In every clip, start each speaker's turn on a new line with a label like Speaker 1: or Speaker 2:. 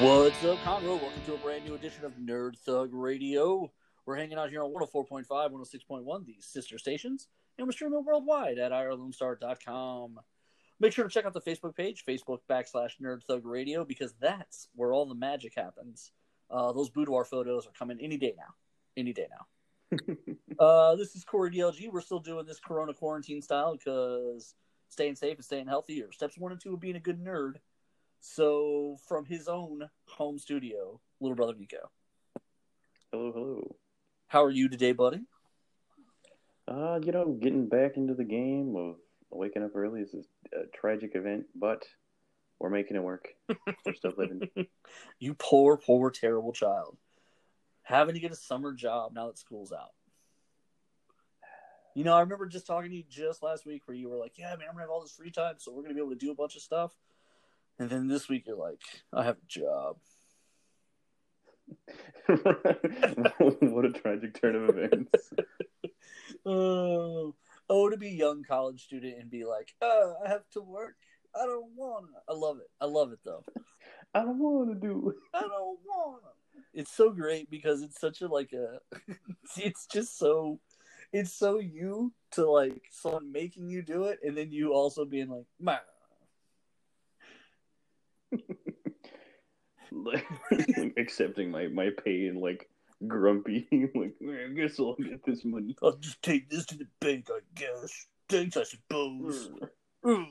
Speaker 1: What's up, Conroe? Welcome to a brand new edition of Nerd Thug Radio. We're hanging out here on 104.5, 106.1, these sister stations, and we're streaming worldwide at IRLoneStar.com. Make sure to check out the Facebook page, Facebook backslash Nerd Thug Radio, because that's where all the magic happens. Uh, those boudoir photos are coming any day now. Any day now. uh, this is Corey DLG. We're still doing this Corona quarantine style because staying safe and staying healthy are steps one and two of being a good nerd. So, from his own home studio, little brother Nico.
Speaker 2: Hello, hello.
Speaker 1: How are you today, buddy?
Speaker 2: Uh, you know, getting back into the game of waking up early is a tragic event, but we're making it work. we're still living.
Speaker 1: you poor, poor, terrible child. Having to get a summer job now that school's out. You know, I remember just talking to you just last week where you were like, Yeah, man, I'm gonna have all this free time, so we're gonna be able to do a bunch of stuff. And then this week you're like, I have a job.
Speaker 2: what a tragic turn of events.
Speaker 1: oh, oh, to be a young college student and be like, oh, I have to work. I don't want to. I love it. I love it though.
Speaker 2: I don't want to do it.
Speaker 1: I don't want to. It's so great because it's such a like a. it's just so. It's so you to like someone making you do it, and then you also being like, man,
Speaker 2: like, accepting my my pay and like grumpy like I guess I'll get this money.
Speaker 1: I'll just take this to the bank, I guess. Thanks, I suppose. Ooh.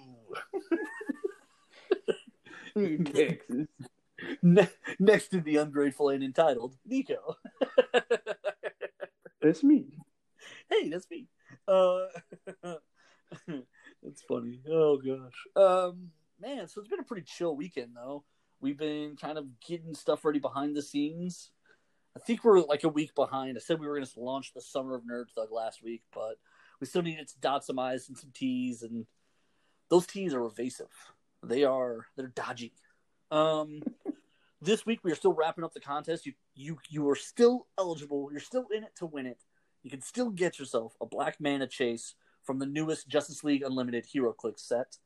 Speaker 2: Texas.
Speaker 1: Ne- next to the ungrateful and entitled Nico.
Speaker 2: that's me.
Speaker 1: Hey, that's me. Uh, that's funny. Oh gosh. Um, man, so it's been a pretty chill weekend though. We've been kind of getting stuff ready behind the scenes. I think we're like a week behind. I said we were going to launch the Summer of Nerd Thug last week, but we still needed to dot some I's and some T's, and those T's are evasive. They are they're dodgy. Um, this week we are still wrapping up the contest. You you you are still eligible. You're still in it to win it. You can still get yourself a Black Manta Chase from the newest Justice League Unlimited HeroClix set.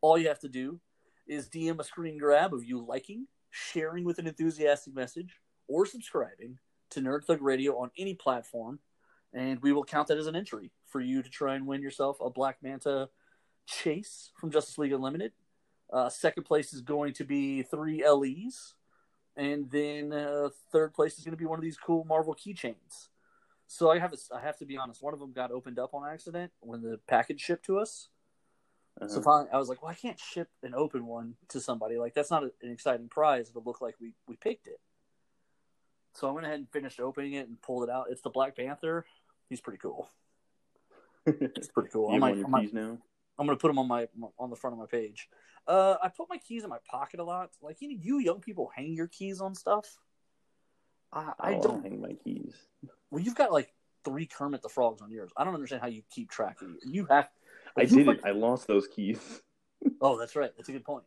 Speaker 1: All you have to do is DM a screen grab of you liking, sharing with an enthusiastic message, or subscribing to Nerd Thug Radio on any platform, and we will count that as an entry for you to try and win yourself a Black Manta Chase from Justice League Unlimited. Uh, second place is going to be three LEs, and then uh, third place is going to be one of these cool Marvel keychains. So I have to, I have to be honest. One of them got opened up on accident when the package shipped to us. Uh-huh. So finally, I was like, "Well, I can't ship an open one to somebody. Like that's not a, an exciting prize. It'll look like we we picked it." So I went ahead and finished opening it and pulled it out. It's the Black Panther. He's pretty cool. It's pretty cool.
Speaker 2: you
Speaker 1: I
Speaker 2: have
Speaker 1: might,
Speaker 2: on your
Speaker 1: I might-
Speaker 2: keys now.
Speaker 1: I'm gonna put them on my on the front of my page. Uh, I put my keys in my pocket a lot. Like you, you young people hang your keys on stuff. I, I
Speaker 2: Oh,
Speaker 1: don't.
Speaker 2: hang my keys.
Speaker 1: Well, you've got like three Kermit the Frogs on yours. I don't understand how you keep track of you. You have.
Speaker 2: I didn't. I lost those keys.
Speaker 1: Oh, that's right. That's a good point.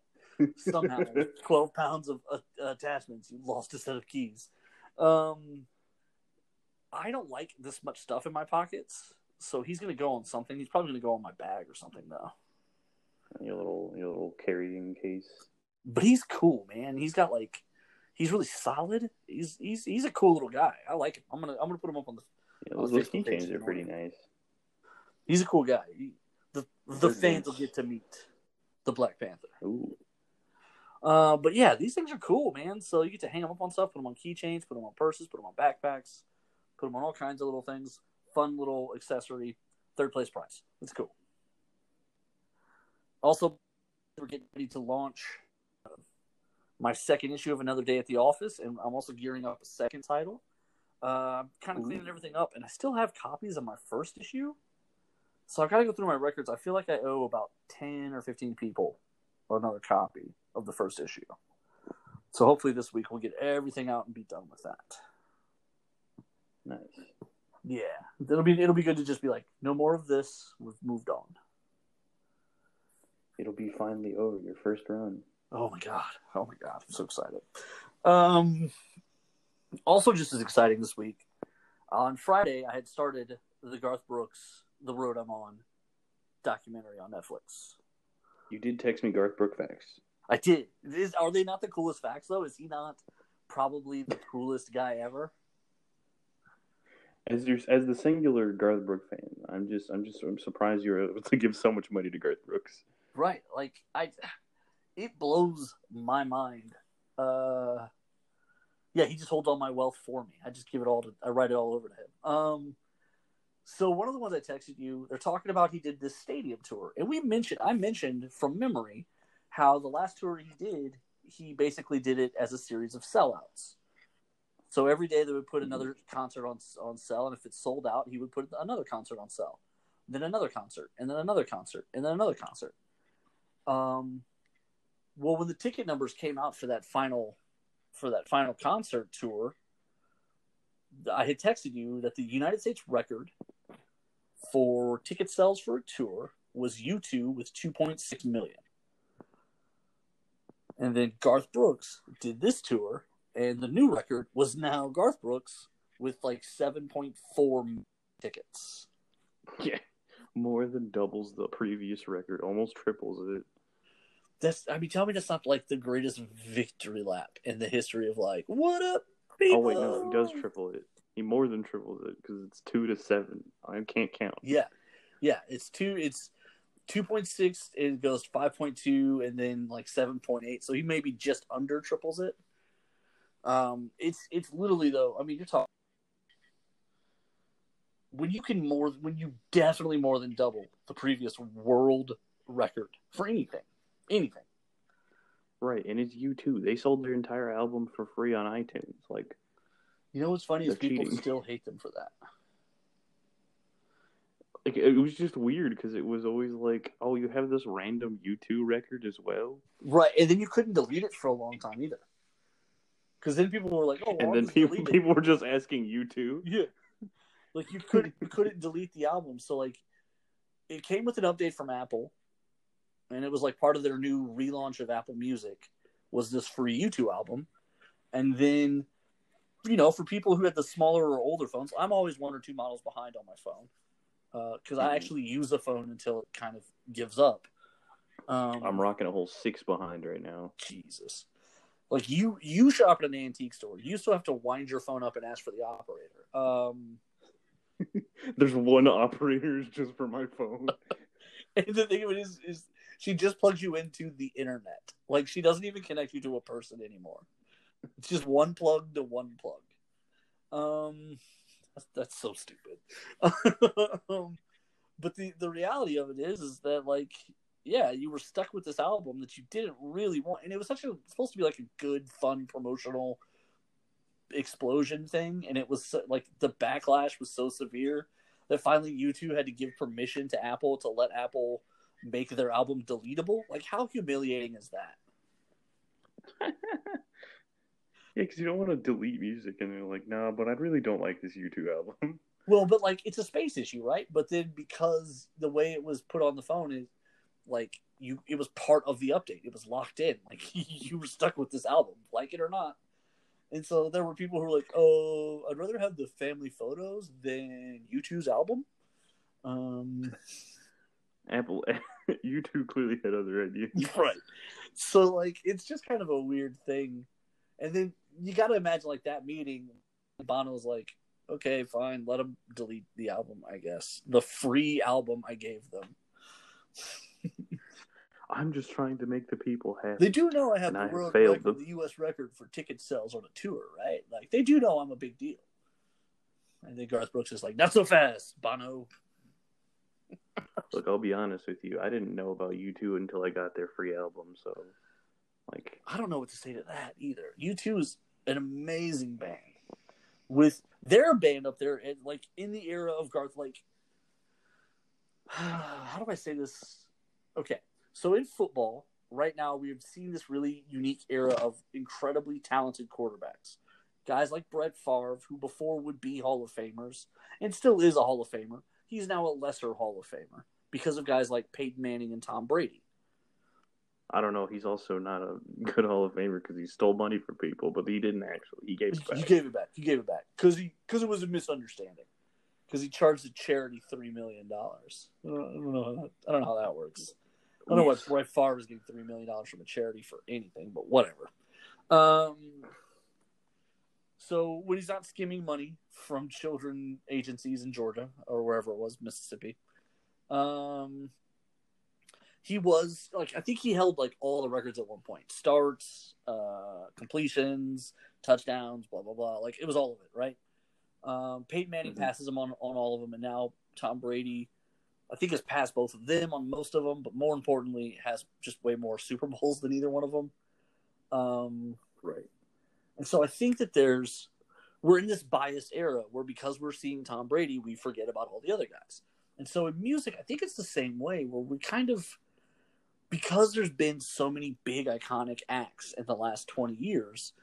Speaker 1: Somehow, twelve pounds of uh, attachments, you lost a set of keys. Um, I don't like this much stuff in my pockets, so he's gonna go on something. He's probably gonna go on my bag or something though.
Speaker 2: Your little your little carrying case.
Speaker 1: but he's cool, man. He's got like, he's really solid. He's he's he's a cool little guy. I like him. I'm gonna I'm gonna put him up on the.
Speaker 2: Yeah, those,
Speaker 1: page
Speaker 2: keychains are pretty nice.
Speaker 1: He's a cool guy. He, the fans will get to meet the Black Panther.
Speaker 2: Ooh.
Speaker 1: Uh, but yeah, these things are cool, man. So you get to hang them up on stuff, put them on keychains, put them on purses, put them on backpacks, put them on all kinds of little things. Fun little accessory. Third place prize. It's cool. Also, we're getting ready to launch my second issue of Another Day at the Office, and I'm also gearing up a second title. Uh, I'm kind of cleaning everything up, and I still have copies of my first issue. So I've got to go through my records. I feel like I owe about 10 or 15 people another copy of the first issue. So hopefully this week we'll get everything out and be done with that.
Speaker 2: Nice.
Speaker 1: Yeah, it'll be it'll be good to just be like, no more of this. We've moved on.
Speaker 2: It'll be finally over your first run.
Speaker 1: Oh my god! Oh my god! I'm so excited. Um, also, just as exciting this week. On Friday, I had started the Garth Brooks "The Road I'm On" documentary on Netflix.
Speaker 2: You did text me Garth Brooks facts.
Speaker 1: I did. Is, are they not the coolest facts though? Is he not probably the coolest guy ever?
Speaker 2: As your as the singular Garth Brooks fan, I'm just I'm just I'm surprised you're able to give so much money to Garth Brooks.
Speaker 1: Right. Like I it blows my mind. Uh yeah, he just holds all my wealth for me. I just give it all to I write it all over to him. Um so one of the ones I texted you, they're talking about he did this stadium tour. And we mentioned I mentioned from memory how the last tour he did, he basically did it as a series of sellouts. So every day they would put another concert on on sale, and if it sold out, he would put another concert on sale, then another concert, and then another concert, and then another concert. Um, well, when the ticket numbers came out for that final for that final concert tour, I had texted you that the United States record for ticket sales for a tour was U2 with 2.6 million. And then Garth Brooks did this tour, and the new record was now Garth Brooks with like 7.4 tickets.
Speaker 2: Yeah, more than doubles the previous record, almost triples it.
Speaker 1: That's, I mean, tell me that's not like the greatest victory lap in the history of like, what up, people?
Speaker 2: Oh wait, no, he does triple it. He more than triples it because it's two to seven. I can't count.
Speaker 1: Yeah, yeah, it's two. It's two point six. It goes five point two, and then like seven point eight. So he maybe just under triples it. Um, it's it's literally though. I mean, you're talking when you can more when you definitely more than double the previous world record for anything, anything.
Speaker 2: Right, and it's U2. They sold their entire album for free on iTunes. Like,
Speaker 1: You know what's funny is people
Speaker 2: cheating.
Speaker 1: still hate them for that.
Speaker 2: like it was just weird because it was always like, oh, you have this random U2 record as well,
Speaker 1: Right, and then you couldn't delete it for a long time either. Because then people were like, "Oh, well,
Speaker 2: and then people people were just asking U2.
Speaker 1: Yeah. Like you couldn't you couldn't delete the album. So like it came with an update from Apple and it was like part of their new relaunch of Apple Music was this free U2 album. And then you know, for people who had the smaller or older phones, I'm always one or two models behind on my phone. because I
Speaker 2: Mhm.
Speaker 1: actually use the phone until it kind of gives up. Um,
Speaker 2: I'm rocking a whole six behind right now.
Speaker 1: Jesus. Like you, you shop at an antique store. You still have to wind your phone up and ask for the operator. Um,
Speaker 2: There's one operator just for my phone.
Speaker 1: and the thing of it is, is she just plugs you into the internet. Like she doesn't even connect you to a person anymore. It's just one plug to one plug. Um, that's, that's so stupid. um, but the the reality of it is, is that like, yeah, you were stuck with this album that you didn't really want, and it was such a supposed to be like a good, fun promotional explosion thing, and it was so, like the backlash was so severe that finally U2 had to give permission to Apple to let Apple make their album deletable. Like, how humiliating is that?
Speaker 2: Yeah, because you don't want to delete music, and they're like, "Nah, but I really don't like this U2 album."
Speaker 1: Well, but like it's a space issue, right? But then because the way it was put on the phone is like you, it was part of the update. It was locked in. Like you were stuck with this album, like it or not. And so there were people who were like, "Oh, I'd rather have the family photos than U2's album." Um,
Speaker 2: Apple, U2 clearly had other ideas.
Speaker 1: right. So like it's just kind of a weird thing. And then you got to imagine like that meeting. Bono's like, okay, fine, let them delete the album. I guess the free album I gave them.
Speaker 2: I'm just trying to make the people happy.
Speaker 1: They do know I have
Speaker 2: And
Speaker 1: the
Speaker 2: I
Speaker 1: world
Speaker 2: failed
Speaker 1: record, the U.S. record for ticket sales on a tour, right? Like they do know I'm a big deal. And then Garth Brooks is like, not so fast, Bono.
Speaker 2: Look, I'll be honest with you. I didn't know about you two until I got their free album. So, like,
Speaker 1: I don't know what to say to that either. U2 is an amazing band. With their band up there, and like in the era of Garth, like how do I say this? Okay, so in football, right now we've seen this really unique era of incredibly talented quarterbacks. Guys like Brett Favre, who before would be Hall of Famers and still is a Hall of Famer, he's now a lesser Hall of Famer because of guys like Peyton Manning and Tom Brady.
Speaker 2: I don't know. He's also not a good Hall of Famer because he stole money from people, but he didn't actually. He gave it back.
Speaker 1: gave it back. You gave it back because he because it was a misunderstanding. Because he charged the charity three million dollars. I don't know. I don't know how that works. I don't know what Brett Favre was getting three million dollars from a charity for anything, but whatever. Um, so when he's not skimming money from children agencies in Georgia or wherever it was, Mississippi, um, he was like I think he held like all the records at one point: starts, uh, completions, touchdowns, blah blah blah. Like it was all of it, right? Um, Peyton Manning
Speaker 2: Mhm.
Speaker 1: passes him on on all of them, and now Tom Brady, I think, has passed both of them on most of them, but more importantly, has just way more Super Bowls than either one of them. Um,
Speaker 2: Right.
Speaker 1: and so I think that there's we're in this biased era where because we're seeing Tom Brady, we forget about all the other guys. And so in music, I think it's the same way where we kind of because there's been so many big iconic acts in the last 20 years,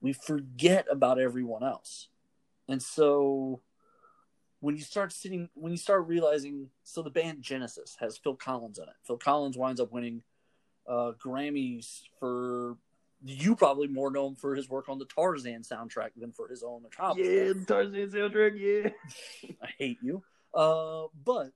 Speaker 1: we forget about everyone else. And so when you start sitting when you start realizing so the band Genesis has Phil Collins in it. Phil Collins winds up winning uh, Grammys for you probably more know him for his work on the Tarzan soundtrack than for his own accomplishment.
Speaker 2: Yeah, Tarzan soundtrack. Yeah.
Speaker 1: I hate you. Uh, but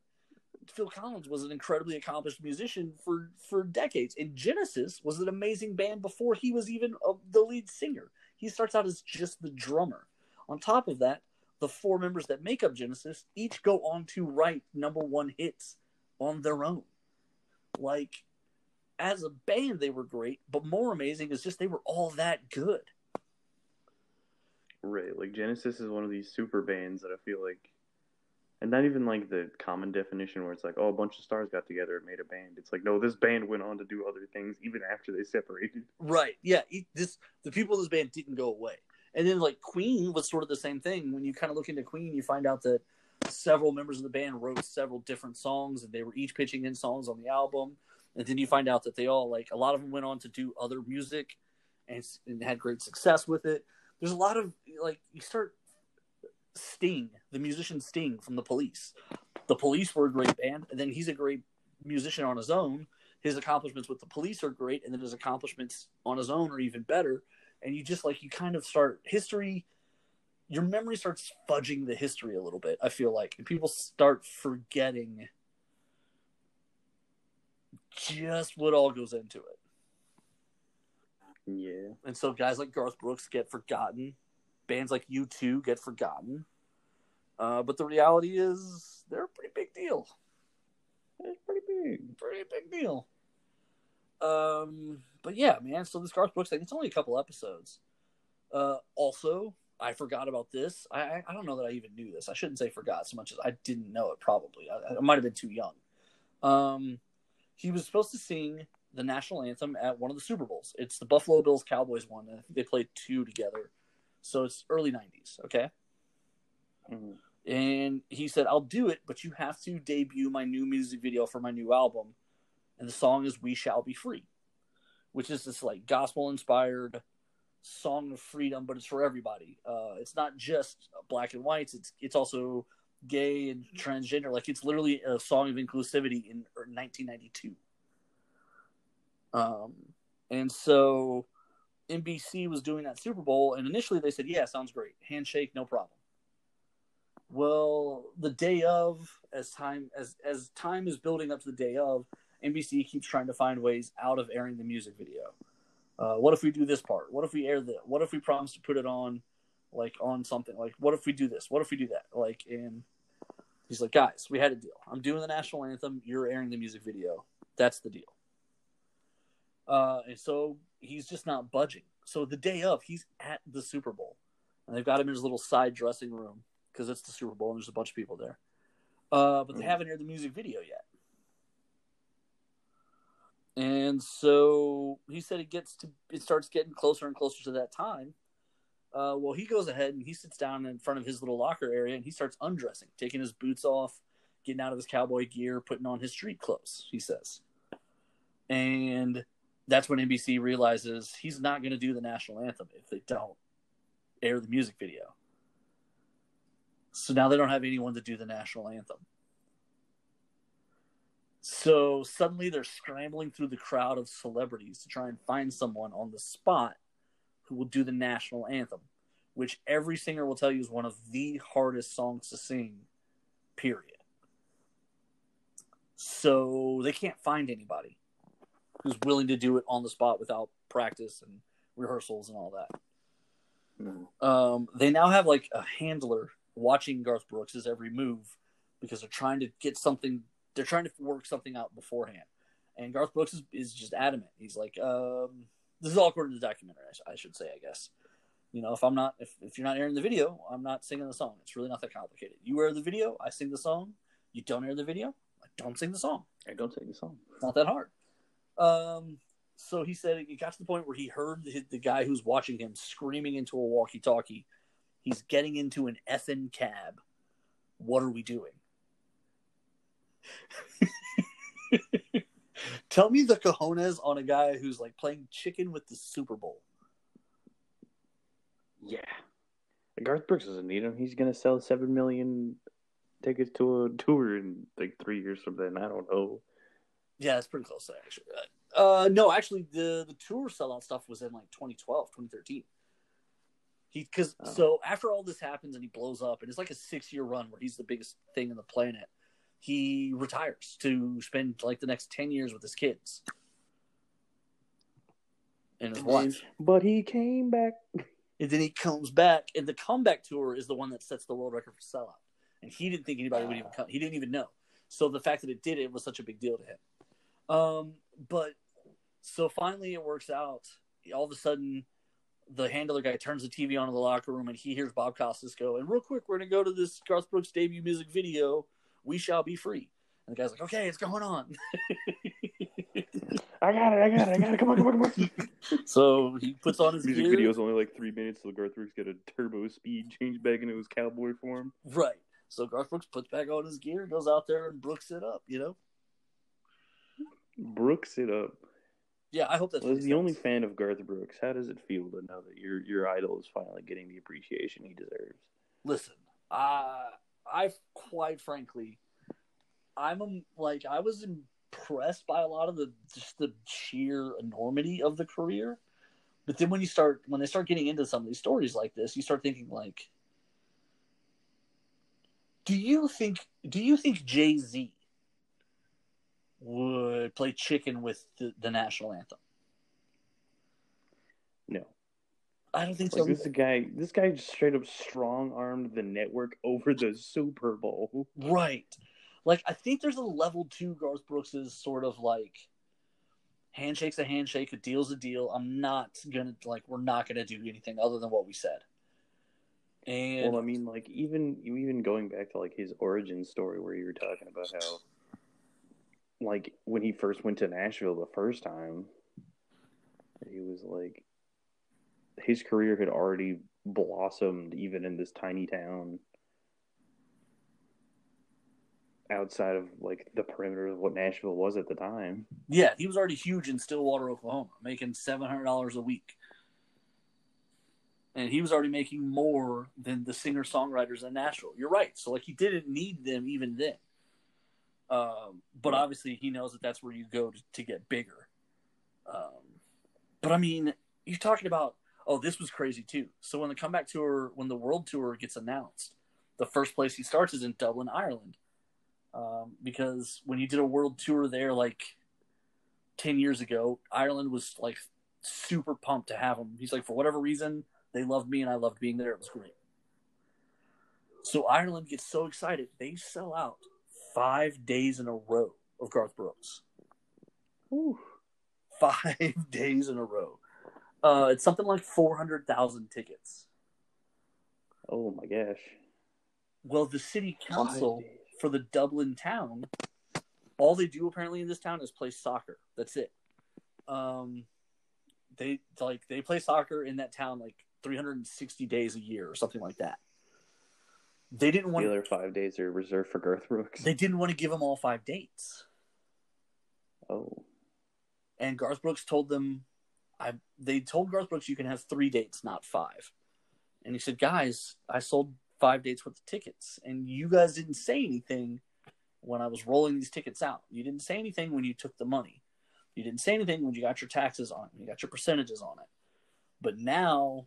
Speaker 1: Phil Collins was an incredibly accomplished musician for for decades, and Genesis was an amazing band before he was even uh, the lead singer. He starts out as just the drummer. On top of that, the four members that make up Genesis each go on to write number one hits on their own. Like as a band, they were great, but more amazing is just they were all that good.
Speaker 2: Right. Like Genesis is one of these super bands that I feel like, and not even like the common definition where it's like, oh, a bunch of stars got together and made a band. It's like, no, this band went on to do other things even after they separated.
Speaker 1: Right. Yeah. This the people in this band didn't go away. And then like Queen was sort of the same thing. When you kind of look into Queen, you find out that several members of the band wrote several different songs, and they were each pitching in songs on the album. And then you find out that they all like a lot of them went on to do other music, and, and had great success with it. There's a lot of like you start Sting, the musician Sting from the Police. The Police were a great band, and then he's a great musician on his own. His accomplishments with the police are great and then his accomplishments on his own are even better. And you just like you kind of start history your memory starts fudging the history a little bit i feel like. And people start forgetting just what all goes into it.
Speaker 2: Yeah.
Speaker 1: and so guys like garth brooks get forgotten bands like u2 get forgotten uh, but the reality is they're a pretty big deal
Speaker 2: It's pretty big.
Speaker 1: pretty big deal. Um, but yeah, man. So this Garth Brooks thing, it's only a couple episodes. Uh, also, I forgot about this. I, I I don't know that I even knew this. I shouldn't say forgot so much as I didn't know it. Probably, I, I might have been too young. Um, he was supposed to sing the national anthem at one of the Super Bowls. It's the Buffalo Bills Cowboys one, I think they played two together. So it's early '90s. Okay.
Speaker 2: Mhm.
Speaker 1: And he said, I'll do it, but you have to debut my new music video for my new album. And the song is We Shall Be Free, which is this like gospel inspired song of freedom, but it's for everybody. Uh, it's not just black and whites, it's it's also gay and transgender. Like it's literally a song of inclusivity in 1992. Um, and so NBC was doing that Super Bowl, and initially they said, Yeah, sounds great. Handshake, no problem. Well, the day of, as time as as time is building up to the day of, NBC keeps trying to find ways out of airing the music video. Uh, what if we do this part? What if we air that? What if we promise to put it on, like on something? Like what if we do this? What if we do that? Like and he's like, guys, we had a deal. I'm doing the national anthem. You're airing the music video. That's the deal. Uh, and so he's just not budging. So the day of, he's at the Super Bowl, and they've got him in his little side dressing room because it's the Super Bowl and there's a bunch of people there. Uh, but they
Speaker 2: Mhm.
Speaker 1: haven't aired the music video yet. And so he said it gets to it starts getting closer and closer to that time. Uh, well, he goes ahead and he sits down in front of his little locker area and he starts undressing, taking his boots off, getting out of his cowboy gear, putting on his street clothes. He says, and that's when NBC realizes he's not going to do the national anthem if they don't air the music video. So now they don't have anyone to do the national anthem. So suddenly they're scrambling through the crowd of celebrities to try and find someone on the spot who will do the national anthem, which every singer will tell you is one of the hardest songs to sing, period. So they can't find anybody. Who's willing to do it on the spot without practice and rehearsals and all that.
Speaker 2: Mhm.
Speaker 1: Um, they now have like a handler watching Garth Brooks' every move because they're trying to get something. They're trying to work something out beforehand, and Garth Brooks is, is just adamant. He's like, um, "This is all according to the documentary, I I should say, I guess." You know, if I'm not, if, if you're not airing the video, I'm not singing the song. It's really not that complicated. You air the video, I sing the song. You don't air the video, I don't sing the song.
Speaker 2: I don't take the song.
Speaker 1: It's not that hard. Um, so he said it got to the point where he heard the, the guy who's watching him screaming into a walkie-talkie. He's getting into an effing cab. What are we doing? Tell me the cojones on a guy who's like playing chicken with the Super Bowl.
Speaker 2: Yeah. Garth Brooks doesn't need him. He's gonna sell seven million tickets to a tour in like three years from then. I don't know.
Speaker 1: Yeah, it's pretty close actually. Uh, no, actually, the the tour sellout stuff was in like 2012, 2013. He because
Speaker 2: Oh.
Speaker 1: so after all this happens and he blows up and it's like a six year run where he's the biggest thing on the planet. He retires to spend like the next ten years with his kids and his wife,
Speaker 2: But he came back.
Speaker 1: and then he comes back. And the comeback tour is the one that sets the world record for sellout. And he didn't think anybody would even come. He didn't even know. So the fact that it did it was such a big deal to him. Um, but so finally it works out. All of a sudden, the handler guy turns the TV on in the locker room and he hears Bob Costas go, and real quick, we're going to go to this Garth Brooks debut music video, We Shall Be Free. And the guy's like, okay, it's going on.
Speaker 2: I got it. I got it. I got it. Come on, come on, come on.
Speaker 1: so he puts on his
Speaker 2: Music
Speaker 1: gear.
Speaker 2: video's only like three minutes, so Garth Brooks got a turbo speed change back into his cowboy form.
Speaker 1: Right. So Garth Brooks puts back on his gear, goes out there and brooks it up, you know?
Speaker 2: Brooks it up.
Speaker 1: Yeah, I hope that's what
Speaker 2: As
Speaker 1: he
Speaker 2: the only fan of Garth Brooks, how does it feel to know that your your idol is finally getting the appreciation he deserves?
Speaker 1: Listen, uh, I quite frankly, I'm um, like I was impressed by a lot of the just the sheer enormity of the career, but then when you start when they start getting into some of these stories like this, you start thinking like, do you think do you think Jay Z would play chicken with the, the national anthem?
Speaker 2: No.
Speaker 1: I don't think
Speaker 2: Like
Speaker 1: so.
Speaker 2: this guy this guy just straight up strong armed the network over the Super Bowl.
Speaker 1: Right. Like I think there's a level to Garth Brooks's sort of like handshake's a handshake, a deal's a deal. I'm not gonna like we're not gonna do anything other than what we said. And
Speaker 2: Well, I mean, like even even going back to like his origin story, where you were talking about how, like when he first went to Nashville the first time, he was like, his career had already blossomed even in this tiny town outside of like the perimeter of what Nashville was at the time.
Speaker 1: yeah, he was already huge in Stillwater, Oklahoma, making seven hundred dollars a week. And he was already making more than the singer songwriters in Nashville. You're right. So like he didn't need them even then. Um, but obviously he knows that that's where you go to, to get bigger. Um, but I mean, you're talking about oh, this was crazy too. So when the comeback tour, when the world tour gets announced, the first place he starts is in Dublin, Ireland, um, because when he did a world tour there, like ten years ago, Ireland was like super pumped to have him. He's like, for whatever reason, they loved me and I loved being there. It was great. So Ireland gets so excited, they sell out five days in a row of Garth Brooks. Five days in a row. Uh, it's something like four hundred thousand tickets.
Speaker 2: Oh my gosh!
Speaker 1: Well, the city council for the Dublin town, all they do apparently in this town is play soccer. That's it. Um, they like they play soccer in that town like 360 days a year or something like that. They didn't want
Speaker 2: The other five days are reserved for Garth Brooks.
Speaker 1: they didn't want to give them all five dates,
Speaker 2: oh,
Speaker 1: and Garth Brooks told them, I they told Garth Brooks you can have three dates, not five, and he said, guys, I sold five dates worth of tickets, and you guys didn't say anything when I was rolling these tickets out. You didn't say anything when you took the money. You didn't say anything when you got your taxes on it. You got your percentages on it. But now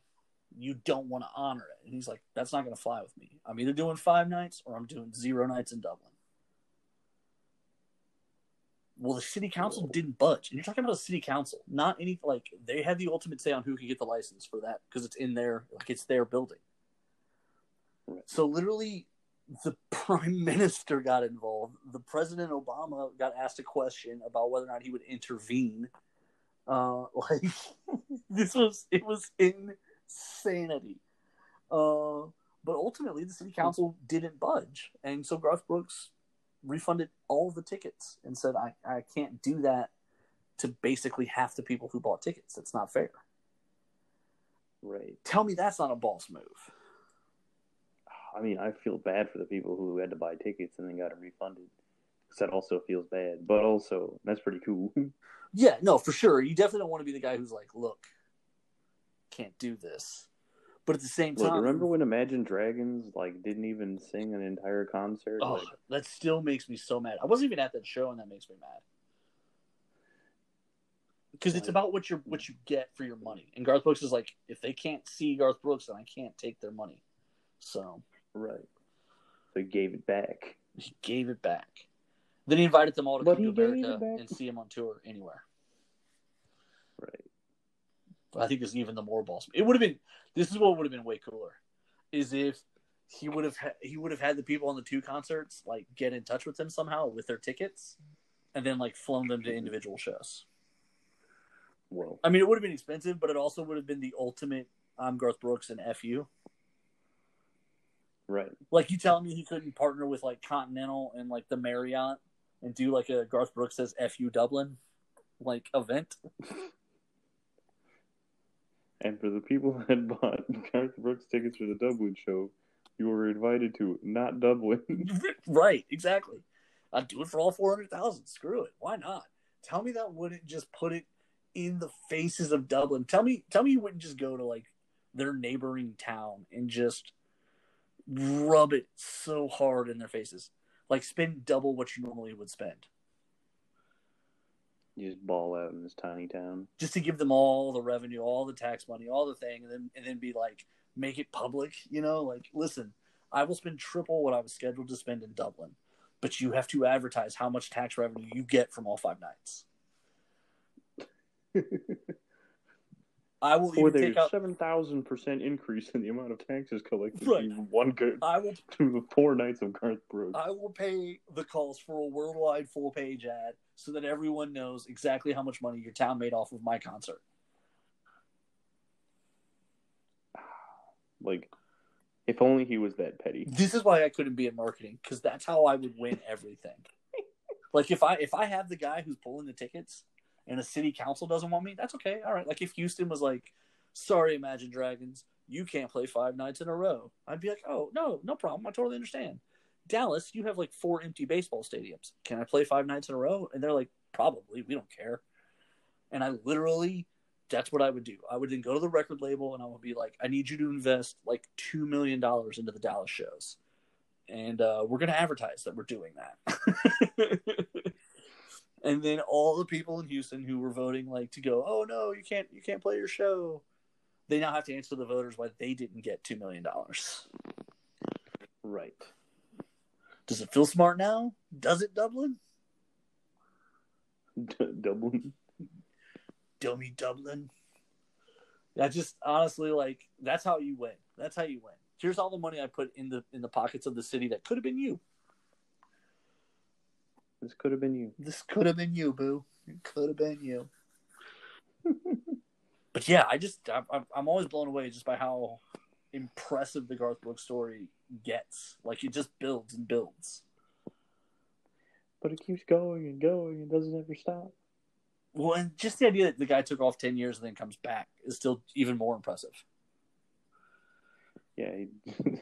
Speaker 1: you don't want to honor it. And he's like, that's not going to fly with me. I'm either doing five nights or I'm doing zero nights in Dublin. Well, the city council didn't budge, and you're talking about a city council, not any like they had the ultimate say on who can get the license for that because it's in their like it's their building. So literally, the prime minister got involved. The president Obama got asked a question about whether or not he would intervene. Uh, like this was it was insanity. Uh, but ultimately, the city council didn't budge, and so Garth Brooks refunded all the tickets and said, "I I can't do that to basically half the people who bought tickets. That's not fair."
Speaker 2: Right.
Speaker 1: Tell me that's not a boss move.
Speaker 2: I mean, I feel bad for the people who had to buy tickets and then got it refunded. that also feels bad, but also that's pretty cool.
Speaker 1: Yeah, no, for sure. You definitely don't want to be the guy who's like, "Look, can't do this," but at the same
Speaker 2: Look,
Speaker 1: time,
Speaker 2: remember when Imagine Dragons like didn't even sing an entire concert?
Speaker 1: Oh,
Speaker 2: Like,
Speaker 1: that still makes me so mad. I wasn't even at that show, and that makes me mad. Because it's about what you what you get for your money. And Garth Brooks is like, if they can't see Garth Brooks, then I can't take their money. So
Speaker 2: right. So he gave it back.
Speaker 1: he gave it back. Then he invited them all to
Speaker 2: But
Speaker 1: come to America and see him on tour anywhere. I think it's even the more balls. It would have been. This is what would have been way cooler, is if he would have ha- he would have had the people on the two concerts like get in touch with them somehow with their tickets, and then like flown them to individual shows.
Speaker 2: Well,
Speaker 1: I mean, it would have been expensive, but it also would have been the ultimate. I'm Garth Brooks and fu.
Speaker 2: right.
Speaker 1: Like you telling me he couldn't partner with like Continental and like the Marriott and do like a Garth Brooks says fu Dublin like event.
Speaker 2: And for the people that bought Garth Brooks tickets for the Dublin show, you were invited to not Dublin.
Speaker 1: right, exactly. I'd do it for all four hundred thousand. Screw it. Why not? Tell me that wouldn't just put it in the faces of Dublin. Tell me, tell me you wouldn't just go to like their neighboring town and just rub it so hard in their faces, like spend double what you normally would spend,
Speaker 2: you just ball out in this tiny town.
Speaker 1: just to give them all the revenue, all the tax money, all the thing, and then and then be like, make it public. You know, like listen, I will spend triple what I was scheduled to spend in Dublin, but you have to advertise how much tax revenue you get from all five nights. I will
Speaker 2: For
Speaker 1: even take out.
Speaker 2: seven thousand percent increase in the amount of taxes collected
Speaker 1: Right.
Speaker 2: one good
Speaker 1: I will.
Speaker 2: through the four nights of Garth Brooks.
Speaker 1: I will pay the calls for a worldwide full page ad so that everyone knows exactly how much money your town made off of my concert.
Speaker 2: Like, if only he was that petty.
Speaker 1: This is why I couldn't be in marketing because that's how I would win everything. like if I if I have the guy who's pulling the tickets and the city council doesn't want me, that's okay. All right. Like if Houston was like, "Sorry, Imagine Dragons, you can't play five nights in a row," I'd be like, "Oh no, no problem. I totally understand." Dallas, you have like four empty baseball stadiums. Can I play five nights in a row? And they're like, "Probably. We don't care." And I literally that's what I would do. I would then go to the record label and I would be like, I need you to invest like two million dollars into the Dallas shows, and uh, we're going to advertise that we're doing that. and then all the people in Houston who were voting like to go, oh no, you can't, you can't play your show. They now have to answer the voters why they didn't get two million dollars.
Speaker 2: Right.
Speaker 1: Does it feel smart now? Does it, Dublin?
Speaker 2: D- Dublin.
Speaker 1: Dummy Dublin. I just honestly like that's how you win. That's how you win. Here's all the money I put in the in the pockets of the city that could have been you.
Speaker 2: This could have been you.
Speaker 1: This could have been you, boo. It could have been you. but yeah, I just I'm, I'm- I'm always blown away just by how impressive the Garth Brooks story gets. Like it just builds and builds.
Speaker 2: But it keeps going and going and doesn't ever stop.
Speaker 1: Well, and just the idea that the guy took off ten years and then comes back is still even more impressive.
Speaker 2: Yeah. He,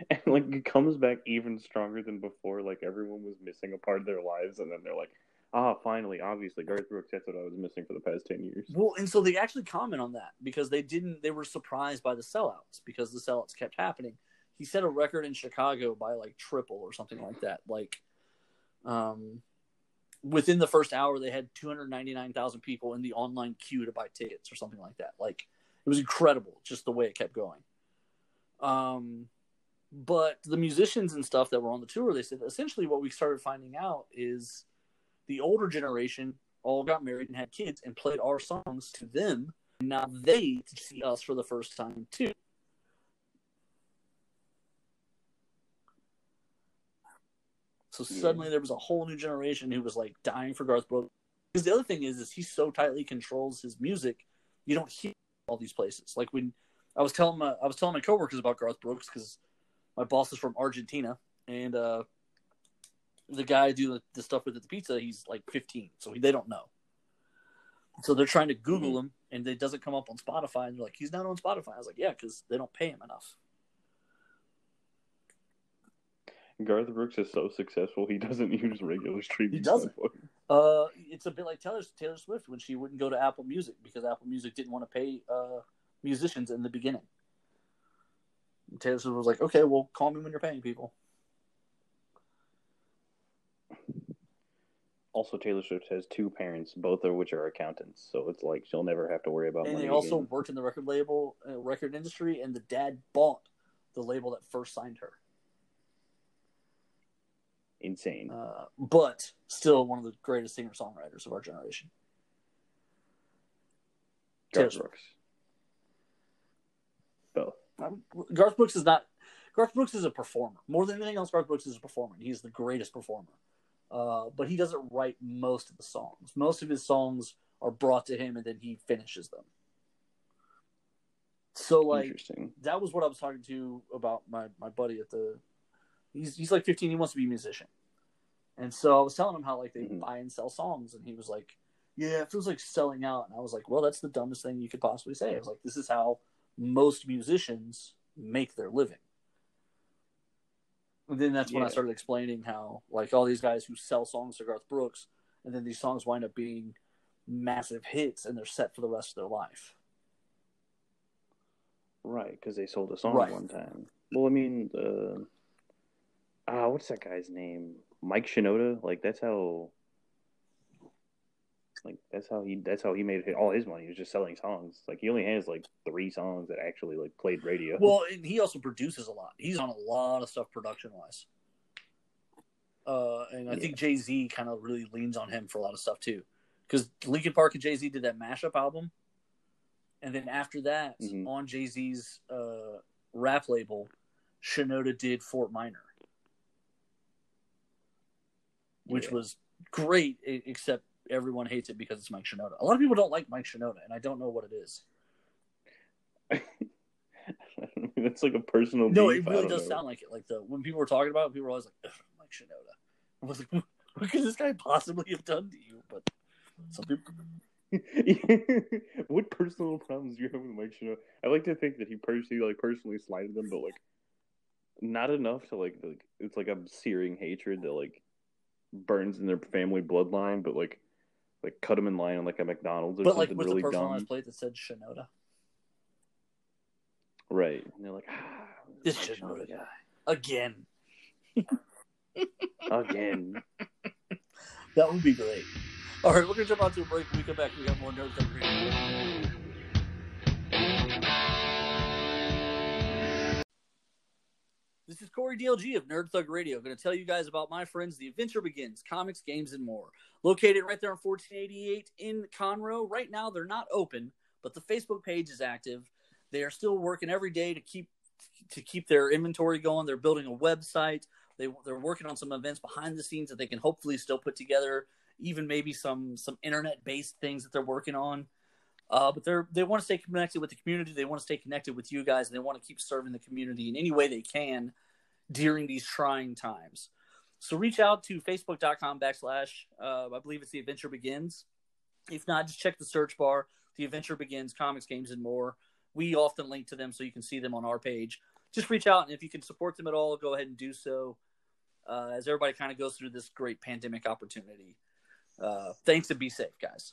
Speaker 2: and like it comes back even stronger than before. Like everyone was missing a part of their lives, and then they're like, ah, finally, obviously, Garth Brooks. That's what I was missing for the past ten years.
Speaker 1: Well, and so they actually comment on that because they didn't. They were surprised by the sellouts because the sellouts kept happening. He set a record in Chicago by like triple or something like that. Like, um, within the first hour, they had two hundred ninety nine thousand people in the online queue to buy tickets or something like that. Like, it was incredible just the way it kept going. Um, but the musicians and stuff that were on the tour, they said essentially what we started finding out is The older generation all got married and had kids and played our songs to them. And now they see us for the first time too. So suddenly yeah. there was a whole new generation who was like dying for Garth Brooks. Because the other thing is, is he so tightly controls his music, you don't hear all these places. Like when I was telling my I was telling my coworkers about Garth Brooks because my boss is from Argentina, and uh, the guy I do the, the, stuff with the pizza, he's like 15, so they don't know. So they're trying to Google mm-hmm. him, and it doesn't come up on Spotify. And they're like, "He's not on Spotify." I was like, "Yeah, because they don't pay him enough."
Speaker 2: Garth Brooks is so successful, he doesn't use regular streaming.
Speaker 1: He doesn't. Uh, it's a bit like Taylor Taylor Swift when she wouldn't go to Apple Music because Apple Music didn't want to pay uh, musicians in the beginning. And Taylor Swift was like, "Okay, well, call me when you're paying people."
Speaker 2: Also, Taylor Swift has two parents, both of which are accountants, so it's like she'll never have to worry about.
Speaker 1: And
Speaker 2: money
Speaker 1: they also
Speaker 2: again.
Speaker 1: worked in the record label, uh, record industry, and the dad bought the label that first signed her
Speaker 2: insane.
Speaker 1: Uh, but still one of the greatest singer songwriters of our generation.
Speaker 2: Garth Brooks. Both.
Speaker 1: Garth Brooks is not. Garth Brooks is a performer. More than anything else, Garth Brooks is a performer. He's the greatest performer. Uh, but he doesn't write most of the songs. Most of his songs are brought to him and then he finishes them. So like that was what I was talking to about my, my buddy at the he's he's like 15. He wants to be a musician, and so I was telling him how like they mm-hmm. buy and sell songs, and he was like, "Yeah, it feels like selling out." And I was like, "Well, that's the dumbest thing you could possibly say." I was like, "This is how most musicians make their living." And then that's when yeah. I started explaining how like all these guys who sell songs to Garth Brooks, and then these songs wind up being massive hits, and they're set for the rest of their life.
Speaker 2: Right, because they sold a song right. one time. Well, I mean, uh, ah, what's that guy's name? Mike Shinoda. Like that's how. Like that's how he that's how he made all his money. He was just selling songs. Like he only has like three songs that actually like played radio.
Speaker 1: Well, and he also produces a lot. He's on a lot of stuff production wise. Uh, and I yeah. think Jay Z kind of really leans on him for a lot of stuff too, because Linkin Park and Jay Z did that mashup album, and then after that, mm-hmm. on Jay Z's uh, rap label, Shinoda did Fort Minor which yeah. was great, except everyone hates it because it's Mike Shinoda. A lot of people don't like Mike Shinoda, and I don't know what it is.
Speaker 2: That's like a personal.
Speaker 1: No, beef. it really does know. sound like it. Like the when people were talking about it, people were always like, Mike Shinoda. I was like, what could this guy possibly have done to you? But some people.
Speaker 2: what personal problems do you have with Mike Shinoda? I like to think that he personally, like, personally slighted them, but like, not enough to like, like, it's like a searing hatred that like burns in their family bloodline, but like like cut them in line on like a McDonald's or but something like with really the dumb.
Speaker 1: plate that said Shinoda.
Speaker 2: Right, and they're like, ah,
Speaker 1: this Shinoda guy again.
Speaker 2: again.
Speaker 1: that would be great. All right, we're gonna jump out to a break. When we come back, we got more nerds This is Corey DLG of Nerd Thug Radio. Going to tell you guys about my friends, The Adventure Begins, comics, games, and more. Located right there on 1488 in Conroe. Right now, they're not open, but the Facebook page is active. They are still working every day to keep to keep their inventory going. They're building a website. They they're working on some events behind the scenes that they can hopefully still put together. Even maybe some some internet based things that they're working on. Uh, but they're they want to stay connected with the community. They want to stay connected with you guys, and they want to keep serving the community in any way they can during these trying times. So reach out to facebook.com backslash uh, I believe it's the adventure begins. If not, just check the search bar. The adventure begins, comics, games, and more. We often link to them so you can see them on our page. Just reach out, and if you can support them at all, go ahead and do so. Uh, as everybody kind of goes through this great pandemic opportunity. Uh, thanks and be safe, guys.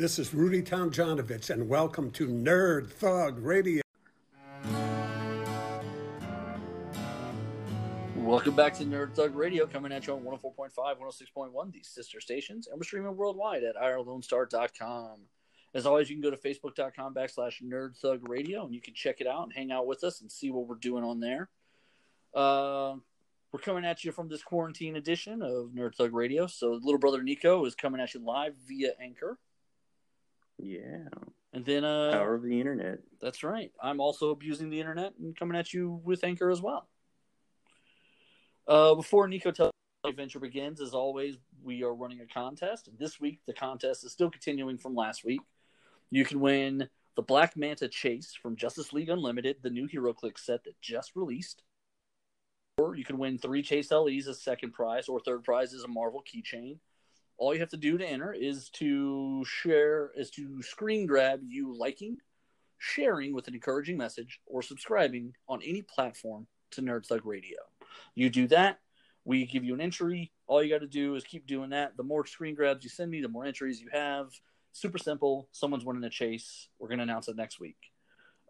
Speaker 3: This is Rudy Tomjanovich, and welcome to Nerd Thug Radio.
Speaker 1: Welcome back to Nerd Thug Radio, coming at you on 104.5, 106.1, these sister stations, and we're streaming worldwide at irlonestar.com. As always, you can go to facebook.com backslash Nerd Thug Radio, and you can check it out and hang out with us and see what we're doing on there. Uh, we're coming at you from this quarantine edition of Nerd Thug Radio. So, little brother Nico is coming at you live via Anchor.
Speaker 2: Yeah.
Speaker 1: And then, uh,
Speaker 2: Power of the internet.
Speaker 1: That's right. I'm also abusing the internet and coming at you with Anchor as well. Uh, before Nico tells adventure begins, as always, we are running a contest. This week, the contest is still continuing from last week. You can win the Black Manta Chase from Justice League Unlimited, the new HeroClix set that just released. Or you can win three Chase LEs as second prize, or third prize is a Marvel keychain. All you have to do to enter is to share, is to screen grab you liking, sharing with an encouraging message, or subscribing on any platform to Nerd Thug Radio. You do that, we give you an entry. All you got to do is keep doing that. The more screen grabs you send me, the more entries you have. Super simple. Someone's winning a chase. We're going to announce it next week.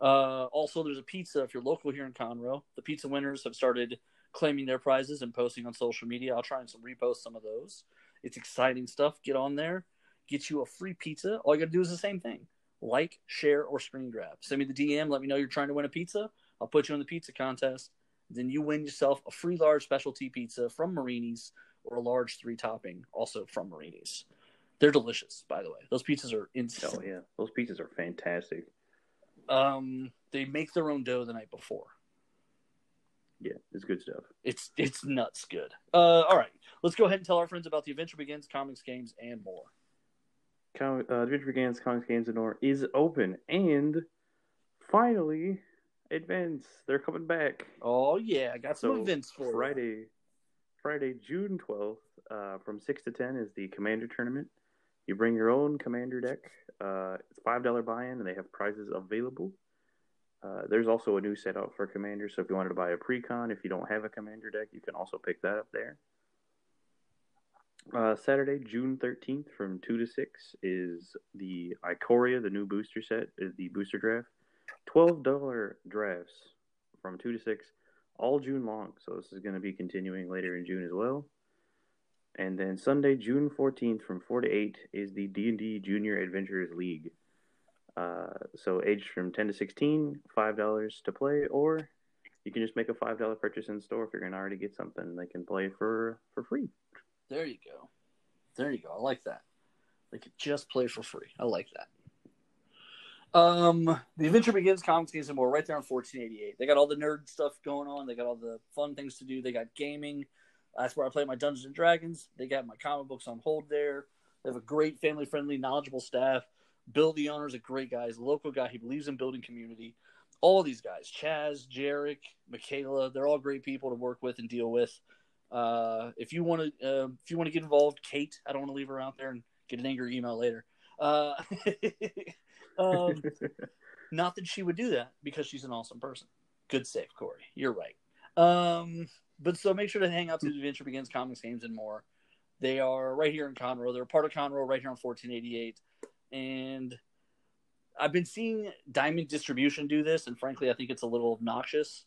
Speaker 1: Uh, also, there's a pizza if you're local here in Conroe. The pizza winners have started claiming their prizes and posting on social media. I'll try and some repost some of those. It's exciting stuff. Get on there, get you a free pizza. All you got to do is the same thing: like, share, or screen grab. Send me the DM. Let me know you're trying to win a pizza. I'll put you in the pizza contest. Then you win yourself a free large specialty pizza from Marini's or a large three topping also from Marini's. They're delicious, by the way. Those pizzas are insane.
Speaker 2: Oh yeah, those pizzas are fantastic.
Speaker 1: Um, they make their own dough the night before.
Speaker 2: Yeah, it's good stuff.
Speaker 1: It's it's nuts good. Uh, all right, let's go ahead and tell our friends about the Adventure Begins comics, games, and more.
Speaker 2: Com- uh, Adventure Begins Comics Games and More is open, and finally, events they're coming back.
Speaker 1: Oh yeah, I got some
Speaker 2: So,
Speaker 1: events for you.
Speaker 2: Friday, Friday, June twelfth, uh, from six to ten is the Commander tournament. You bring your own Commander deck. Uh, it's five dollar buy-in, and they have prizes available. Uh, there's also a new set out for Commander, so if you wanted to buy a pre-con, if you don't have a Commander deck, you can also pick that up there. Uh, Saturday, June 13th from 2 to 6 is the Ikoria, the new booster set, is the booster draft. $12 drafts from 2 to 6 all June long. So this is going to be continuing later in June as well. And then Sunday, June 14th from 4 to 8 is the D&D Junior Adventurers League. Uh, so aged from 10 to 16, $5 to play, or you can just make a $5 purchase in store if you're going to already get something. They can play for, for free.
Speaker 1: There you go. There you go. I like that. They could just play for free. I like that. Um, the Adventure Begins comics games and more right there on 1488. They got all the nerd stuff going on. They got all the fun things to do. They got gaming. That's where I play my Dungeons and Dragons. They got my comic books on hold there. They have a great family friendly, knowledgeable staff. Bill, the owner, is a great guy. He's a local guy. He believes in building community. All these guys, Chaz, Jarek, Michaela, they're all great people to work with and deal with. Uh, if you want to, uh, if you want to get involved, Kate, I don't want to leave her out there and get an angry email later. Uh, um, not that she would do that because she's an awesome person. Good save, Corey. You're right. Um, but so make sure to hang out to the Adventure Begins comics, games, and more. They are right here in Conroe. They're part of Conroe right here on 1488. And I've been seeing Diamond Distribution do this, and frankly, I think it's a little obnoxious.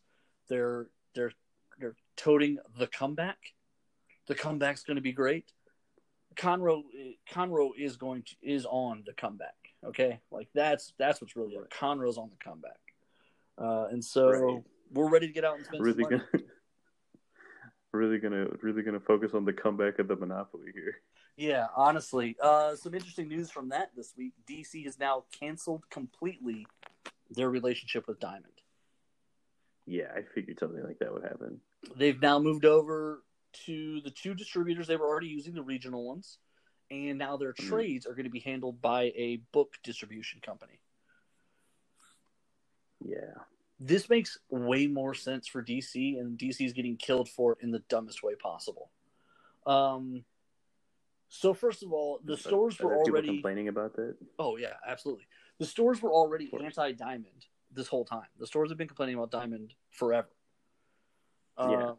Speaker 1: They're they're they're toting the comeback. The comeback's going to be great. Conroe Conroe is going to is on the comeback. Okay, like that's that's what's really up. Conroe's on the comeback, uh, and so
Speaker 2: Right.
Speaker 1: we're ready to get out and spend
Speaker 2: really
Speaker 1: some money.
Speaker 2: gonna really gonna really gonna focus on the comeback of the monopoly here
Speaker 1: Yeah, honestly. Uh, some interesting news from that this week. DC has now canceled completely their relationship with Diamond.
Speaker 2: Yeah, I figured something like that would happen.
Speaker 1: They've now moved over to the two distributors they were already using, the regional ones, and now their
Speaker 2: Mhm.
Speaker 1: trades are going to be handled by a book distribution company.
Speaker 2: Yeah.
Speaker 1: This makes way more sense for DC, and DC is getting killed for it in the dumbest way possible. Um, so first of all, the stores were already
Speaker 2: complaining about that.
Speaker 1: Oh yeah, absolutely. The stores were already anti-diamond this whole time. The stores have been complaining about diamond forever. Uh,
Speaker 2: Yeah.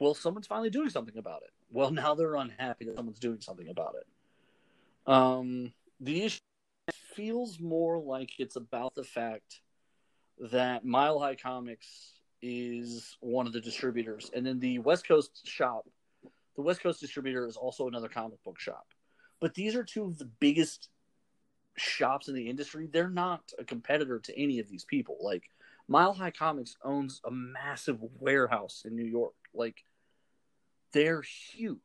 Speaker 1: Well, someone's finally doing something about it. Well, now they're unhappy that someone's doing something about it. Um, the issue feels more like it's about the fact that Mile High Comics is one of the distributors, and then the West Coast shop, the West Coast distributor is also another comic book shop. But these are two of the biggest shops in the industry. They're not a competitor to any of these people. Like Mile High Comics owns a massive warehouse in New York. Like they're huge.